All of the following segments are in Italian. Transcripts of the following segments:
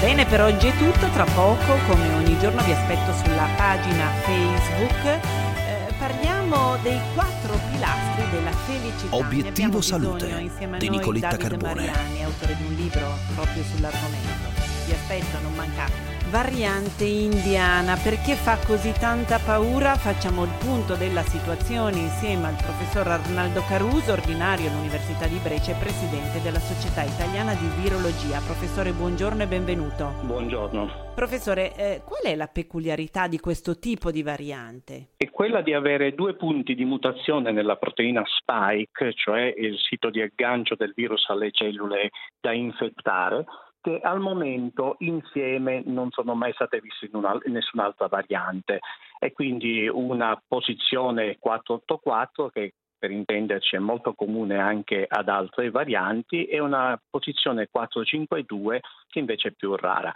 Bene, per oggi è tutto, tra poco, come ogni giorno, vi aspetto sulla pagina Facebook. Eh, parliamo dei quattro pilastri della felicità. Obiettivo Salute di Nicoletta Davide Carbone. Mariani, autore di un libro proprio sull'argomento. Vi aspetto, non mancate. Variante indiana, perché fa così tanta paura? Facciamo il punto della situazione insieme al professor Arnaldo Caruso, ordinario all'Università di Brescia e presidente della Società Italiana di Virologia. Professore, buongiorno e benvenuto. Buongiorno. Professore, eh, qual è la peculiarità di questo tipo di variante? È quella di avere due punti di mutazione nella proteina spike, cioè il sito di aggancio del virus alle cellule da infettare, che al momento insieme non sono mai state viste in, una, in nessun'altra variante. E quindi una posizione 484 che per intenderci è molto comune anche ad altre varianti, e una posizione 452 che invece è più rara.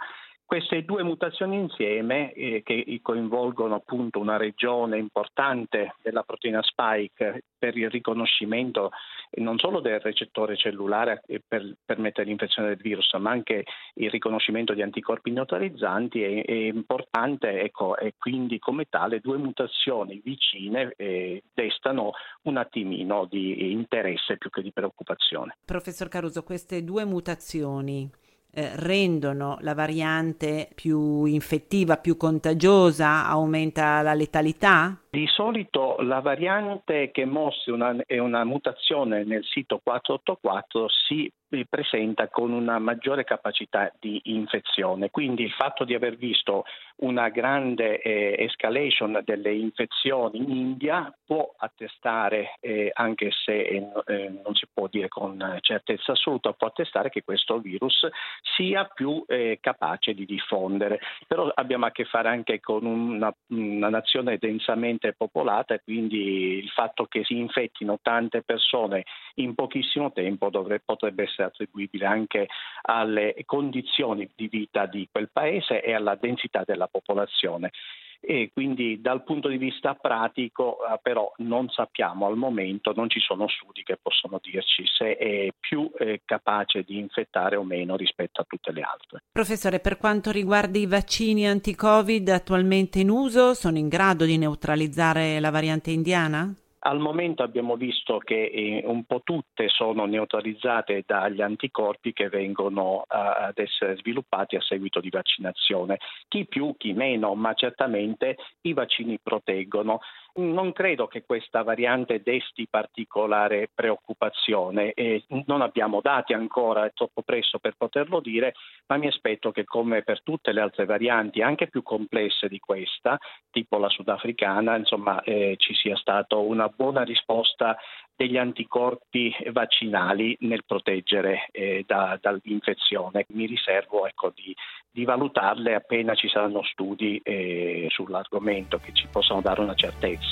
Queste due mutazioni insieme, eh, che coinvolgono appunto una regione importante della proteina spike per il riconoscimento non solo del recettore cellulare per permettere l'infezione del virus, ma anche il riconoscimento di anticorpi neutralizzanti, è, è importante ecco, e quindi come tale due mutazioni vicine eh, destano un attimino di interesse più che di preoccupazione. Professor Caruso, queste due mutazioni eh, rendono la variante più infettiva, più contagiosa, aumenta la letalità? Di solito la variante che mostra una, una mutazione nel sito 484 si presenta con una maggiore capacità di infezione. Quindi il fatto di aver visto una grande eh, escalation delle infezioni in India può attestare, eh, anche se eh, non si dire con certezza assoluta, può attestare che questo virus sia più eh, capace di diffondere. Però abbiamo a che fare anche con una, una nazione densamente popolata e quindi il fatto che si infettino tante persone in pochissimo tempo dovrebbe, potrebbe essere attribuibile anche alle condizioni di vita di quel paese e alla densità della popolazione. E quindi dal punto di vista pratico eh, però non sappiamo al momento, non ci sono studi che possono dirci se è più eh, capace di infettare o meno rispetto a tutte le altre. Professore, per quanto riguarda i vaccini anti-Covid attualmente in uso, sono in grado di neutralizzare la variante indiana? Al momento abbiamo visto che eh, un po' tutte sono neutralizzate dagli anticorpi che vengono uh, ad essere sviluppati a seguito di vaccinazione. Chi più, chi meno, ma certamente i vaccini proteggono. Non credo che questa variante desti particolare preoccupazione e non abbiamo dati ancora, è troppo presto per poterlo dire, ma mi aspetto che come per tutte le altre varianti, anche più complesse di questa, tipo la sudafricana, insomma, eh, ci sia stata una buona risposta degli anticorpi vaccinali nel proteggere eh, da, dall'infezione. Mi riservo ecco, di, di, valutarle appena ci saranno studi eh, sull'argomento che ci possano dare una certezza.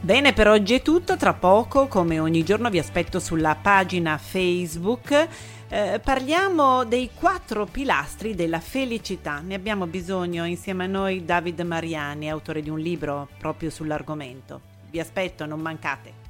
Bene, per oggi è tutto. Tra poco, come ogni giorno, vi aspetto sulla pagina Facebook. Eh, parliamo dei quattro pilastri della felicità. Ne abbiamo bisogno insieme a noi Davide Mariani, autore di un libro proprio sull'argomento. Vi aspetto, non mancate.